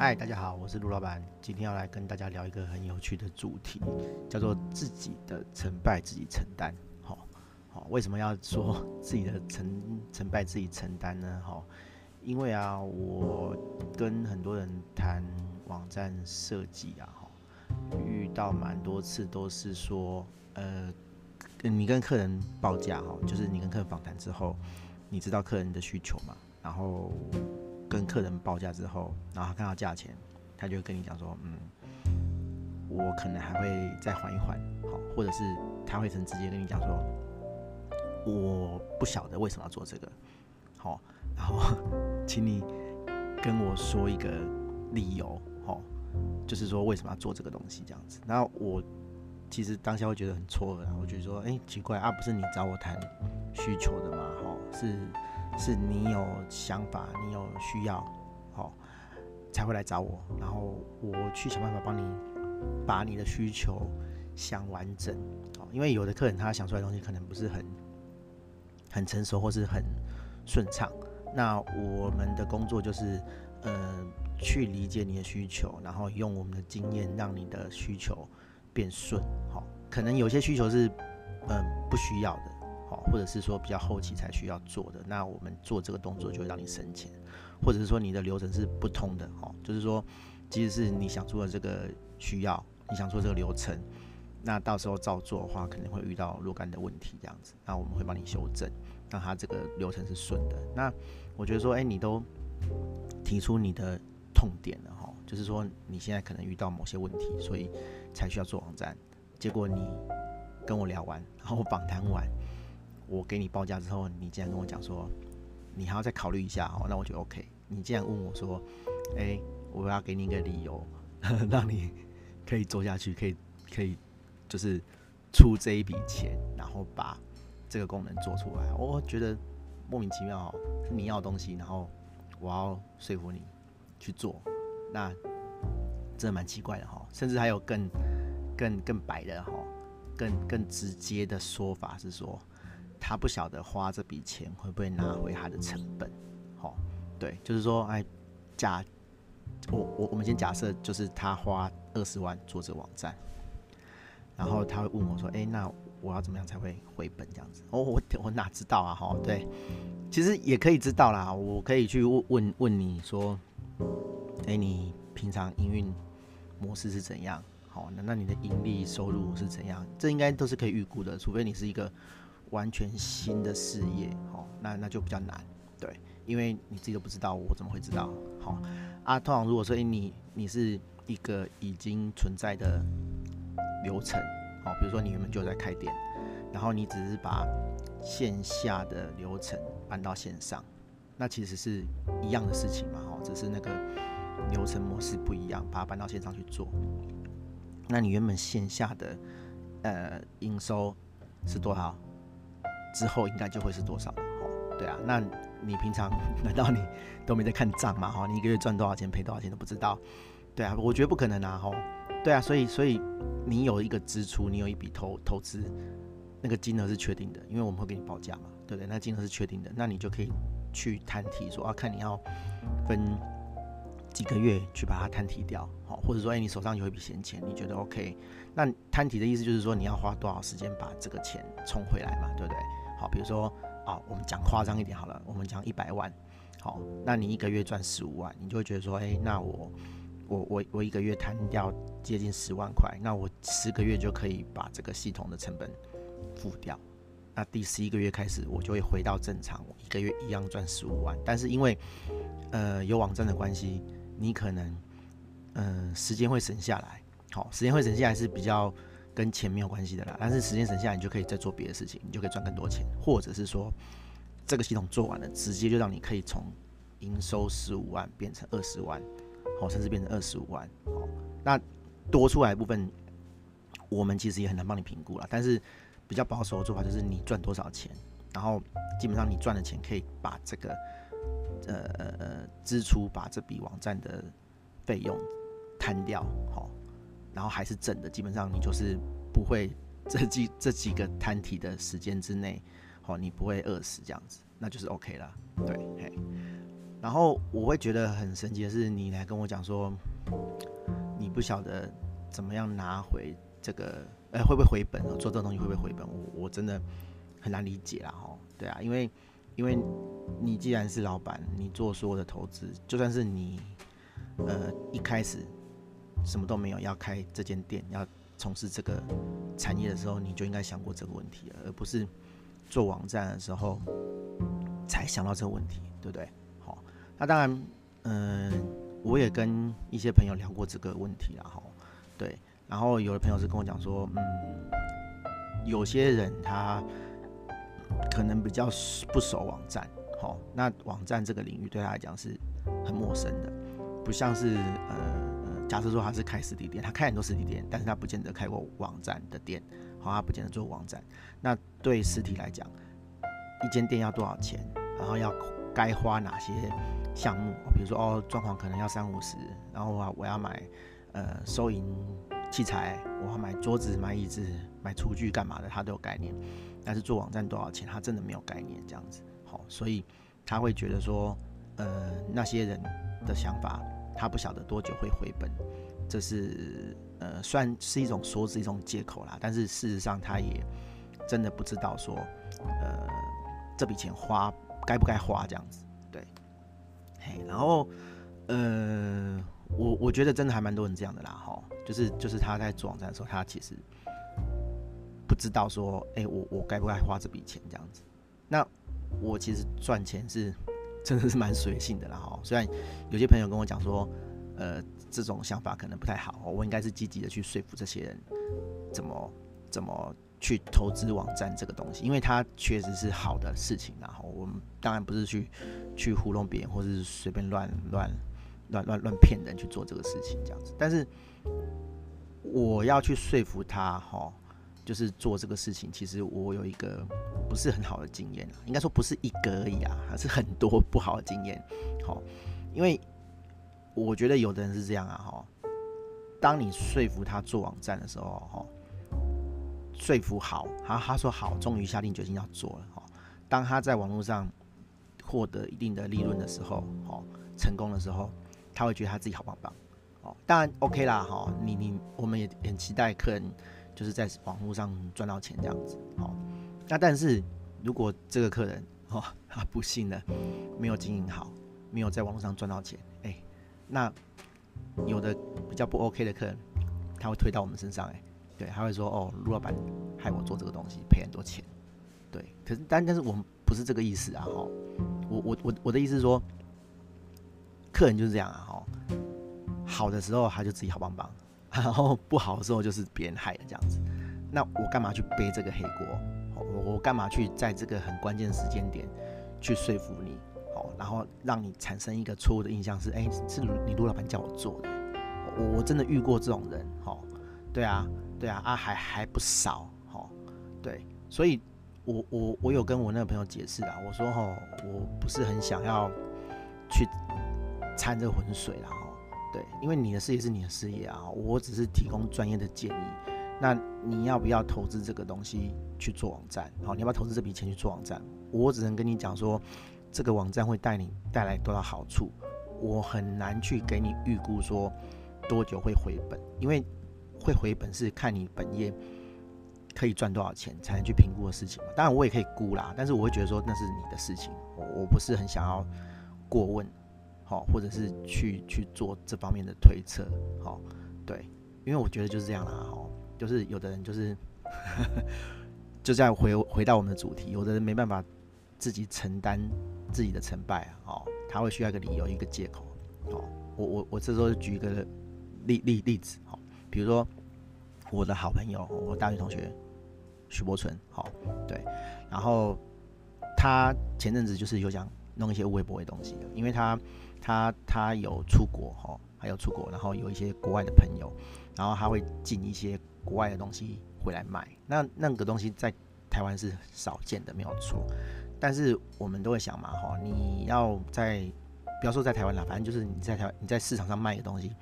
嗨，大家好，我是卢老板。今天要来跟大家聊一个很有趣的主题，叫做自己的成败自己承担。好，好，为什么要说自己的成成败自己承担呢？好，因为啊，我跟很多人谈网站设计啊，哈，遇到蛮多次都是说，呃，你跟客人报价哈，就是你跟客人访谈之后，你知道客人的需求嘛，然后。跟客人报价之后，然后他看到价钱，他就会跟你讲说，嗯，我可能还会再缓一缓，好，或者是他会很直接跟你讲说，我不晓得为什么要做这个，好，然后请你跟我说一个理由，好，就是说为什么要做这个东西这样子。然后我其实当下会觉得很错愕，我觉得说，哎，奇怪啊，不是你找我谈需求的吗？好，是。是你有想法，你有需要，好，才会来找我，然后我去想办法帮你把你的需求想完整，哦，因为有的客人他想出来的东西可能不是很很成熟或是很顺畅，那我们的工作就是呃去理解你的需求，然后用我们的经验让你的需求变顺，好，可能有些需求是、呃、不需要的。或者是说比较后期才需要做的，那我们做这个动作就会让你省钱，或者是说你的流程是不通的哦，就是说，即使是你想做的这个需要，你想做这个流程，那到时候照做的话，可能会遇到若干的问题这样子，那我们会帮你修正，让它这个流程是顺的。那我觉得说，哎，你都提出你的痛点了哈，就是说你现在可能遇到某些问题，所以才需要做网站，结果你跟我聊完，然后访谈完。我给你报价之后，你竟然跟我讲说，你还要再考虑一下哦，那我就 OK。你竟然问我说，哎、我要给你一个理由，让你可以做下去，可以可以就是出这一笔钱，然后把这个功能做出来。我觉得莫名其妙，是你要的东西，然后我要说服你去做，那真的蛮奇怪的哈。甚至还有更更更白的哈，更更直接的说法是说。他不晓得花这笔钱会不会拿回他的成本，好，对，就是说，哎，假我我我们先假设，就是他花二十万做这个网站，然后他会问我说，哎，那我要怎么样才会回本这样子？哦，我我哪知道啊？哈，对，其实也可以知道啦，我可以去问问问你说，哎，你平常营运模式是怎样？好，那那你的盈利收入是怎样？这应该都是可以预估的，除非你是一个。完全新的事业，哦，那那就比较难，对，因为你自己都不知道，我怎么会知道？好啊，通常如果说你你是一个已经存在的流程，哦，比如说你原本就在开店，然后你只是把线下的流程搬到线上，那其实是一样的事情嘛，哦，只是那个流程模式不一样，把它搬到线上去做。那你原本线下的呃营收是多少？之后应该就会是多少了哦？对啊，那你平常难道你都没在看账吗？哈，你一个月赚多少钱，赔多少钱都不知道？对啊，我觉得不可能啊！哈，对啊，所以所以你有一个支出，你有一笔投投资，那个金额是确定的，因为我们会给你报价嘛，对不对？那金额是确定的，那你就可以去摊提说啊，看你要分几个月去把它摊提掉，好，或者说哎，你手上有一笔闲钱，你觉得 OK？那摊提的意思就是说你要花多少时间把这个钱冲回来嘛，对不对？好，比如说啊，我们讲夸张一点好了，我们讲一百万，好，那你一个月赚十五万，你就会觉得说，哎、那我我我我一个月摊掉接近十万块，那我十个月就可以把这个系统的成本付掉，那第十一个月开始我就会回到正常，我一个月一样赚十五万，但是因为呃有网站的关系，你可能嗯、时间会省下来，好，时间会省下来是比较。跟钱没有关系的啦，但是时间省下来，你就可以再做别的事情，你就可以赚更多钱，或者是说这个系统做完了，直接就让你可以从营收十五万变成二十万，好，甚至变成二十五万，好，那多出来部分，我们其实也很难帮你评估了，但是比较保守的做法就是你赚多少钱，然后基本上你赚的钱可以把这个呃呃呃支出，把这笔网站的费用摊掉，好。然后还是正的，基本上你就是不会这几 这几个摊体的时间之内，好，你不会饿死这样子，那就是 OK 了。对，嘿，然后我会觉得很神奇的是，你来跟我讲说，你不晓得怎么样拿回这个，呃，会不会回本？做这个东西会不会回本？我我真的很难理解啦，哈，对啊，因为因为你既然是老板，你做所有的投资，就算是你呃一开始什么都没有，要开这间店，要从事这个产业的时候，你就应该想过这个问题了，而不是做网站的时候才想到这个问题，对不对？好那当然，嗯、我也跟一些朋友聊过这个问题啦，哈，对，然后有的朋友是跟我讲说，嗯，有些人他可能比较不熟网站，好，那网站这个领域对他来讲是很陌生的，不像是呃，假设说他是开实体店，他开很多实体店，但是他不见得开过网站的店，好，他不见得做网站。那对实体来讲，一间店要多少钱，然后要该花哪些？项目，比如说哦，装潢可能要三五十，然后啊，我要买呃收银器材，我要买桌子、买椅子、买厨具干嘛的，他都有概念。但是做网站多少钱，他真的没有概念，这样子。好，所以他会觉得说，呃，那些人的想法，他不晓得多久会回本，这是呃算是一种说是一种借口啦。但是事实上，他也真的不知道说，呃，这笔钱花该不该花这样子。对，嘿然后，呃，我我觉得真的还蛮多人这样的啦，哈，就是就是他在做网站的时候，他其实不知道说，哎，我我该不该花这笔钱这样子。那我其实赚钱是真的是蛮随性的啦，哈。虽然有些朋友跟我讲说，呃，这种想法可能不太好，我应该是积极的去说服这些人，怎么怎么。去投资网站这个东西，因为它确实是好的事情。然后我们当然不是去去糊弄别人，或者是随便乱乱乱乱乱骗人去做这个事情这样子。但是我要去说服他，哈，就是做这个事情，其实我有一个不是很好的经验，应该说不是一个而已啊，还是很多不好的经验。好，因为我觉得有的人是这样啊，哈，当你说服他做网站的时候，哈。说服好，他他说好，终于下定决心要做了哈。当他在网络上获得一定的利润的时候，哦，成功的时候，他会觉得他自己好棒棒，哦，当然 OK 啦，哈，你你我们也很期待客人就是在网络上赚到钱这样子，好。那但是如果这个客人哦，他不幸的没有经营好，没有在网络上赚到钱，哎，那有的比较不 OK 的客人，他会推到我们身上，哎。对，他会说哦，陆老板害我做这个东西，赔很多钱。对，可是但但是我们不是这个意思啊，哈。我我我我的意思是说，客人就是这样啊，哈。好的时候他就自己好棒棒，然后不好的时候就是别人害的这样子。那我干嘛去背这个黑锅？我我干嘛去在这个很关键的时间点去说服你？好，然后让你产生一个错误的印象是，哎，是你陆老板叫我做的。我我真的遇过这种人，哈。对啊。对啊，啊还还不少，齁，对，所以我我我有跟我那个朋友解释啊，我说哦，我不是很想要去掺这个浑水啦，齁，对，因为你的事业是你的事业啊，我只是提供专业的建议，那你要不要投资这个东西去做网站？好，你要不要投资这笔钱去做网站？我只能跟你讲说，这个网站会带你带来多少好处，我很难去给你预估说多久会回本，因为。会回本是看你本业可以赚多少钱才能去评估的事情嘛。当然我也可以估啦，但是我会觉得说那是你的事情，我我不是很想要过问，好，或者是去去做这方面的推测，好，对，因为我觉得就是这样啦，哈，就是有的人就是就这样回回到我们的主题，有的人没办法自己承担自己的成败啊，哦，他会需要一个理由一个借口，哦，我我我这时候举一个例例例子，好。比如说，我的好朋友，我大学同学许柏纯，好，对，然后他前阵子就是有想弄一些微博的东西，因为他他他有出国哈，还有出国，然后有一些国外的朋友，然后他会进一些国外的东西回来卖，那那个东西在台湾是少见的，没有错，但是我们都会想嘛，哈，你要在不要说在台湾啦，反正就是你在台湾你在市场上卖的东西。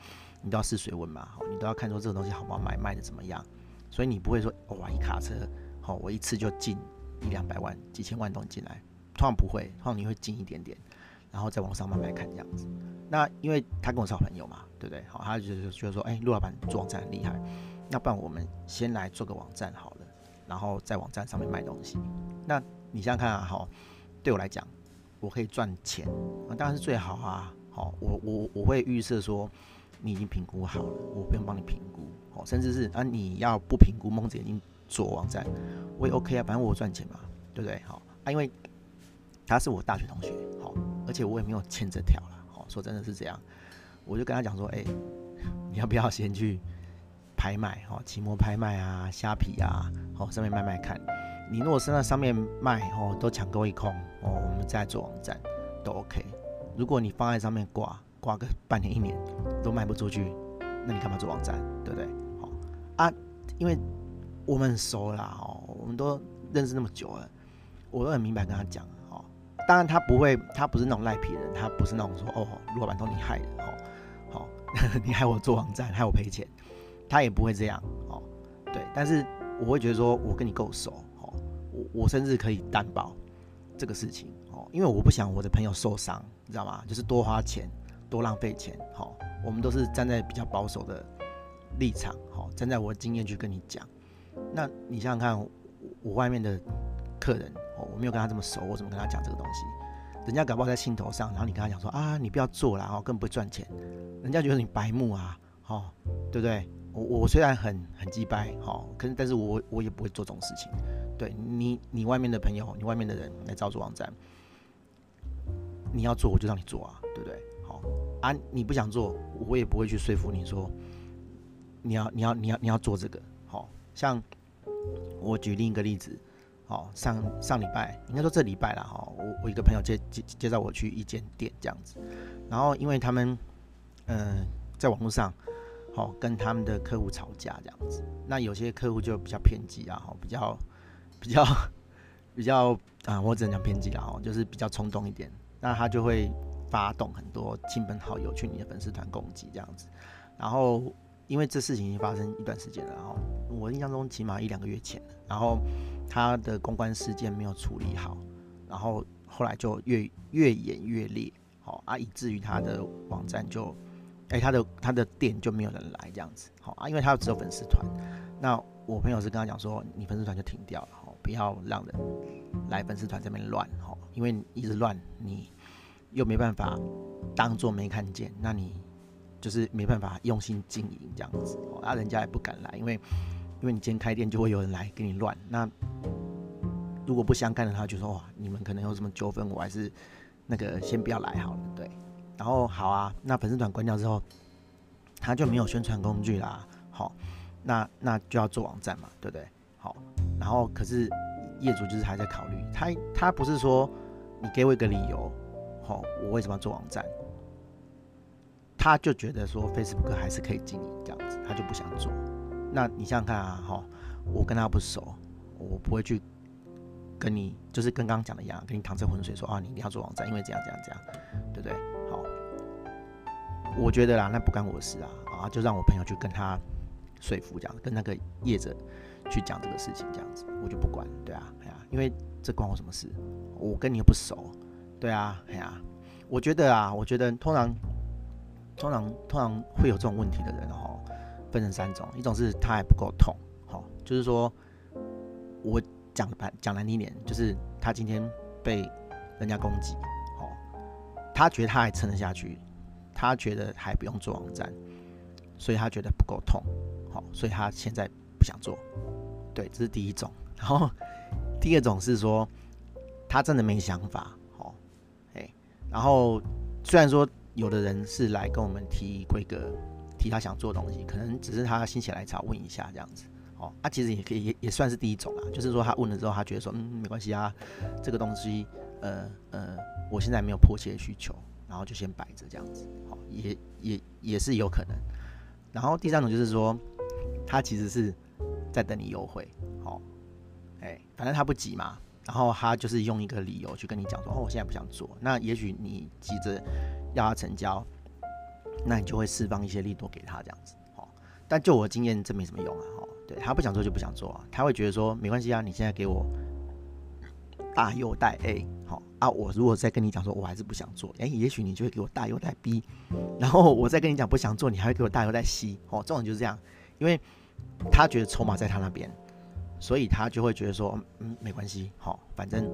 你都要试水温嘛，你都要看说这个东西好不好卖，卖的怎么样，所以你不会说哇一卡车，好，我一次就进一两百万、几千万东西进来，通常不会，通常你会进一点点，然后在网上慢慢看这样子。那因为他跟我是好朋友嘛，对不对？好，他就是觉得说，哎，陆老板做网站很厉害，那不然我们先来做个网站好了，然后在网站上面卖东西。那你想想看啊，好，对我来讲，我可以赚钱，啊，当然是最好啊。好，我我我会预设说，你已经评估好了，我不用帮你评估，好，甚至是啊，你要不评估，蒙着眼睛做网站，我也 OK 啊，反正我赚钱嘛，对不对？好啊，因为他是我大学同学，好，且我也没有欠这条了。哦说真的是这样，我就跟他讲说，哎、你要不要先去拍卖，哦，奇摩拍卖啊，虾皮啊，哦，上面卖卖看。你如果是在上面卖，哦，都抢购一空，哦，我们再做网站都 OK。如果你放在上面挂，挂个半年一年都卖不出去，那你干嘛做网站，对不对？好啊，因为我们很熟啦，哦，我们都认识那么久了，我都很明白跟他讲。当然他不会，他不是那种赖皮人，他不是那种说哦，陆老板都你害的，哦，好、哦，你害我做网站，害我赔钱，他也不会这样，哦，对，但是我会觉得说我跟你够熟，哦，我我甚至可以担保这个事情，哦，因为我不想我的朋友受伤，你知道吗？就是多花钱，多浪费钱，哦，我们都是站在比较保守的立场，哦，站在我的经验去跟你讲，那你想想看，我外面的客人。哦我没有跟他这么熟，我怎么跟他讲这个东西？人家搞不好在兴头上，然后你跟他讲说啊，你不要做了，哦，根本不会赚钱。人家觉得你白目啊，哦，对不对？我我虽然很很鸡掰，哦，可是但是我我也不会做这种事情。对你，你外面的朋友，你外面的人来找做网站，你要做我就让你做啊，对不对？好啊，你不想做，我也不会去说服你说你要你要你要你要做这个。好像我举另一个例子。哦，上上礼拜应该说这礼拜了哈，我我一个朋友介介介绍我去一间店这样子，然后因为他们嗯、在网络上好跟他们的客户吵架这样子，那有些客户就比较偏激啊，哈，比较比较 比较啊，我只能讲偏激了哈，就是比较冲动一点，那他就会发动很多亲朋好友去你的粉丝团攻击这样子，然后。因为这事情已经发生一段时间了，然后我印象中起码一两个月前，然后他的公关事件没有处理好，然后后来就越越演越烈，好啊，以至于他的网站就，哎，他的他的店就没有人来这样子，好啊，因为他只有粉丝团，那我朋友是跟他讲说，你粉丝团就停掉了，好，不要让人来粉丝团这边乱，好，因为一直乱，你又没办法当做没看见，那你。就是没办法用心经营这样子，啊，人家也不敢来，因为因为你今天开店就会有人来给你乱。那如果不相干的，他就说哇，你们可能有什么纠纷，我还是那个先不要来好了，对。然后好啊，那粉丝团关掉之后，他就没有宣传工具啦，好，那那就要做网站嘛，对不对？好，然后可是业主就是还在考虑，他他不是说你给我一个理由，好，我为什么要做网站？他就觉得说 Facebook 还是可以经营这样子，他就不想做。那你想想看啊，哈，我跟他不熟，我不会去跟你，就是跟刚刚讲的一样，跟你淌这浑水说啊，你一定要做网站，因为这样这样这样，对不对？好，我觉得啦，那不干我的事啊，啊，就让我朋友去跟他说服这样，跟那个业者去讲这个事情这样子，我就不管，对啊，哎呀，因为这关我什么事？我跟你又不熟，对啊，哎呀，我觉得啊，我觉得通常。通常通常会有这种问题的人哦，分成三种，一种是他还不够痛，好，就是说我讲白讲难听一点，就是他今天被人家攻击，哦，他觉得他还撑得下去，他觉得还不用做网站，所以他觉得不够痛，好，所以他现在不想做，对，这是第一种。然后第二种是说他真的没想法，好，哎，然后虽然说。有的人是来跟我们提规格，提他想做的东西，可能只是他心血来潮问一下这样子，哦，啊，其实也可以也也算是第一种啦，就是说他问了之后，他觉得说，嗯，没关系啊，这个东西，呃呃，我现在没有迫切的需求，然后就先摆着这样子，哦，也也也是有可能。然后第三种就是说，他其实是在等你优惠，哦，哎，反正他不急嘛，然后他就是用一个理由去跟你讲说，哦，我现在不想做，那也许你急着。要他成交，那你就会释放一些利多给他这样子，哦。但就我的经验，这没什么用啊，哦。对，他不想做就不想做啊，他会觉得说没关系啊，你现在给我大优待 A，好啊，我如果再跟你讲说，我还是不想做，哎、也许你就会给我大优待 B，然后我再跟你讲不想做，你还会给我大优待 C，哦，这种就是这样，因为他觉得筹码在他那边，所以他就会觉得说，嗯，没关系，好、反正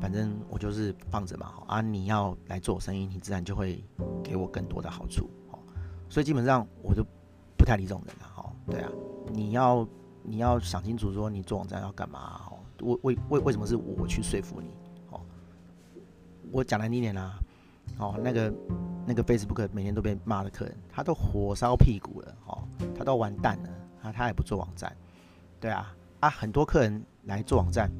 反正我就是放着嘛，好啊，你要来做生意，你自然就会给我更多的好处，好，所以基本上我就不太理这种人了，哈、哦，对啊，你要你要想清楚说你做网站要干嘛，哦，为为为为什么是我去说服你？我讲难听点啦，哦，那个那个 Facebook 每天都被骂的客人，他都火烧屁股了，哦，他都完蛋了，他，他也不做网站，对啊，啊，很多客人来做网站，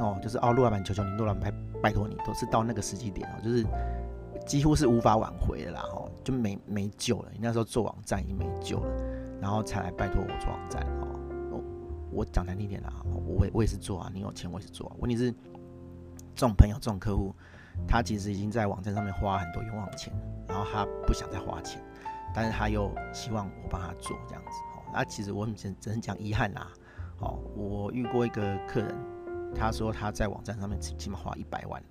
哦，就是哦，陆老板求求你，陆老板拜拜托你，都是到那个时机点哦，就是几乎是无法挽回的啦，哦，就没没救了，你那时候做网站已经没救了，然后才来拜托我做网站，哦，我讲难听点啦，我我也是做啊，你有钱我也是做啊，问题是这种朋友这种客户。他其实已经在网站上面花很多冤枉钱，然后他不想再花钱，但是他又希望我帮他做这样子。哦，那其实我只只能讲遗憾啦。哦，我遇过一个客人，他说他在网站上面起起码花一百万，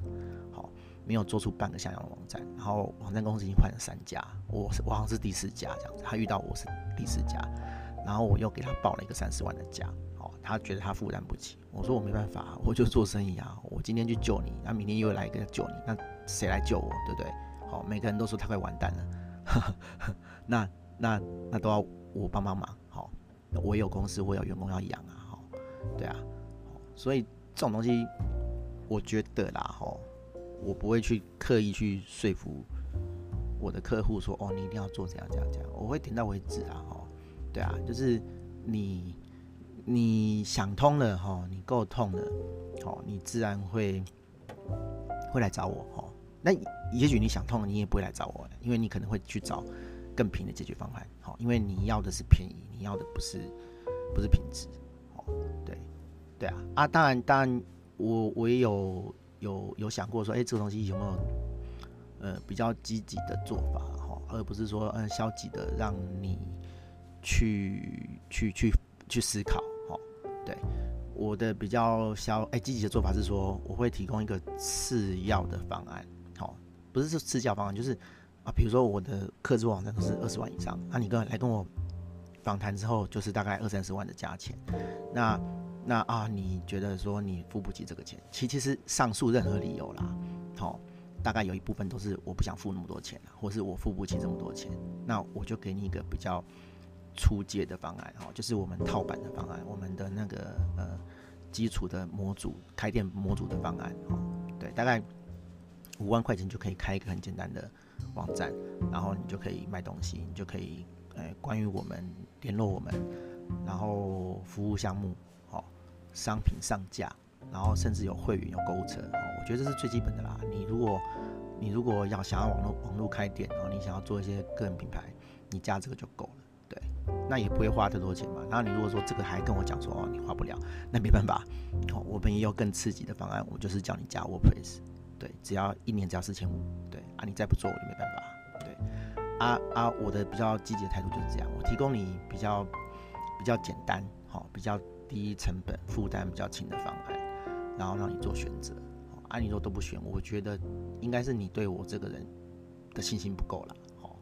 好，没有做出半个像样的网站，然后网站公司已经换了三家，我是我好像是第四家这样子，他遇到我是第四家，然后我又给他报了一个三十万的价。他觉得他负担不起，我说我没办法，我就做生意啊。我今天去救你，那明天又来一个救你，那谁来救我，对不对？好，每个人都说他快完蛋了，那那那都要我帮帮忙。好，我有公司，我有员工要养啊。对啊，所以这种东西，我觉得啦，吼，我不会去刻意去说服我的客户说，哦，你一定要做这样这样这样，我会点到为止啊。哈，对啊，就是你。你想通了哈，你够痛了，好，你自然会会来找我哈。那也许你想通了，你也不会来找我，因为你可能会去找更便宜的解决方案，好，因为你要的是便宜，你要的不是不是品质，对对啊啊，当然当然，我我也有有有想过说，哎，这个东西有没有呃比较积极的做法哈，而不是说嗯消极的让你去去去去思考哈。对，我的比较消哎积极的做法是说，我会提供一个次要的方案，好，不是说次要方案，就是啊，比如说我的客制网站都是二十万以上，那你跟来跟我访谈之后，就是大概二三十万的价钱，那那啊，你觉得说你付不起这个钱，其其实上述任何理由啦，好，大概有一部分都是我不想付那么多钱，或是我付不起这么多钱，那我就给你一个比较。初阶的方案哦，就是我们套版的方案，我们的那个呃基础的模组开店模组的方案哦，对，大概五万块钱就可以开一个很简单的网站，然后你就可以卖东西，你就可以呃关于我们联络我们，然后服务项目哦，商品上架，然后甚至有会员有购物车哦，我觉得这是最基本的啦。你如果你如果要想要网络网络开店，然后你想要做一些个人品牌，你加这个就够了。对那也不会花太多钱嘛。然后你如果说这个还跟我讲说哦，你花不了，那没办法。哦，我们也有更刺激的方案，我就是叫你加 WordPress，对，只要一年只要四千五，对啊，你再不做我就没办法，啊啊，我的比较积极的态度就是这样，我提供你比较比较简单，好，比较低成本、负担比较轻的方案，然后让你做选择。啊，你说都不选，我觉得应该是你对我这个人的信心不够了，哦，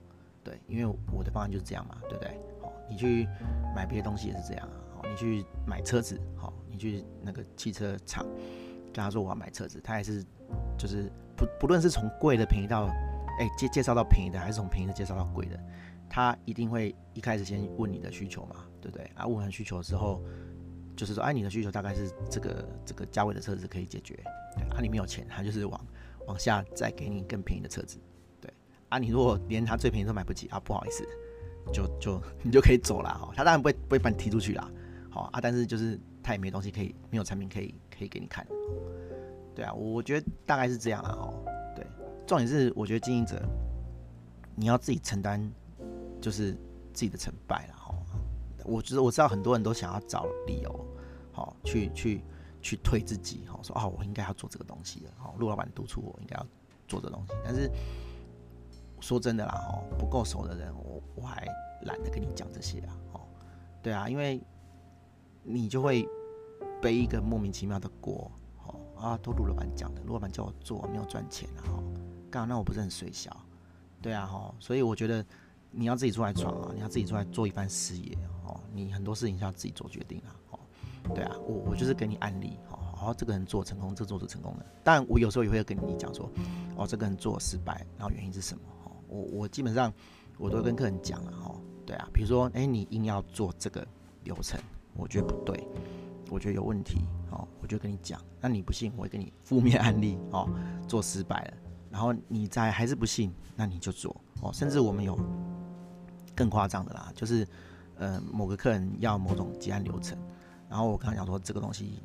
对，因为我的方案就是这样嘛，对不对？哦你去买别的东西也是这样啊，哦你去买车子，好，你去那个汽车厂跟他说我要买车子，他还是就是不不论是从贵的便宜到，哎介介绍到便宜的，还是从便宜的介绍到贵的，他一定会一开始先问你的需求嘛，对不对？啊，问完需求之后，就是说，哎，你的需求大概是这个这个价位的车子可以解决，对，啊，你没有钱，他就是往往下再给你更便宜的车子，对，啊，你如果连他最便宜都买不起啊，不好意思。就就你就可以走了哈，他当然不会不会把你踢出去啦，好啊，但是就是他也没东西可以，没有产品可以可以给你看，对啊，我觉得大概是这样啦哈，重点是我觉得经营者你要自己承担，就是自己的成败了哈，我觉得我知道很多人都想要找理由，好去去去推自己哈，说哦我应该要做这个东西的，好陆老板督促我应该要做这东西，但是。说真的啦，哦，不够熟的人，我我还懒得跟你讲这些啊，哦，对啊，因为你就会背一个莫名其妙的锅，哦，啊，都陆老板讲的，陆老板叫我做，没有赚钱啊，哈，干？那我不是很水小？对啊，哈，所以我觉得你要自己出来闯啊，你要自己出来做一番事业哦，你很多事情是要自己做决定啊，哦，对啊，我我就是给你案例，哦，好，这个人做成功，这做是成功的，但我有时候也会跟你讲说，哦，这个人做失败，然后原因是什么？哦，我我基本上我都跟客人讲了，哦，对啊，比如说，哎，你硬要做这个流程，我觉得不对。我觉得有问题，哦，我就跟你讲。那你不信，我会给你负面案例，哦，做失败了，然后你再还是不信，那你就做，哦，甚至我们有更夸张的啦，就是，呃，某个客人要某种结案流程，然后我跟他讲说这个东西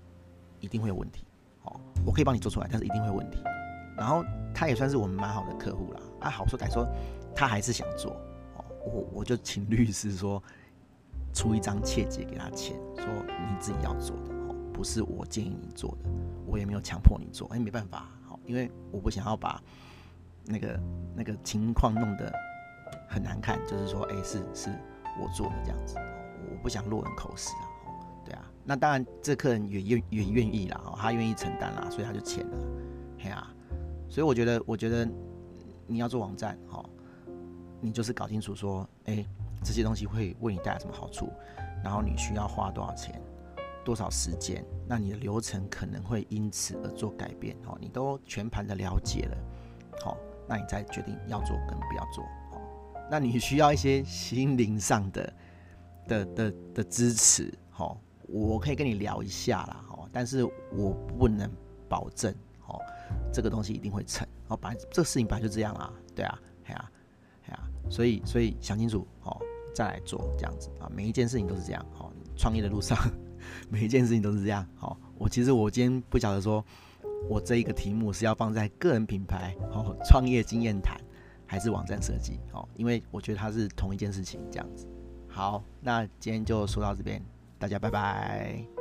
一定会有问题，哦，我可以帮你做出来，但是一定会有问题。然后他也算是我们蛮好的客户啦，啊，好说歹说，他还是想做，哦，我我就请律师说。出一张切结给他签，说你自己要做的哦，不是我建议你做的，我也没有强迫你做，哎，没办法，因为我不想要把那个那个情况弄得很难看，就是说，哎，是是我做的这样子，我不想落人口实啊，对啊，那当然这客人也愿也愿意啦，他愿意承担啦，所以他就签了，嘿啊，所以我觉得我觉得你要做网站，哈，你就是搞清楚说，哎。这些东西会为你带来什么好处？然后你需要花多少钱、多少时间？那你的流程可能会因此而做改变。哦，你都全盘的了解了，好，那你再决定要做跟不要做。好，那你需要一些心灵上的的的的支持。好，我可以跟你聊一下啦。好，但是我不能保证。好，这个东西一定会成。好，本来这个事情本来就这样啊。对啊，对啊，对啊。所以，所以想清楚。好。再来做这样子啊，每一件事情都是这样。好，创业的路上，每一件事情都是这样。好，我其实我今天不晓得说，我这一个题目是要放在个人品牌、好创业经验谈，还是网站设计？好，因为我觉得它是同一件事情这样子。好，那今天就说到这边，大家拜拜。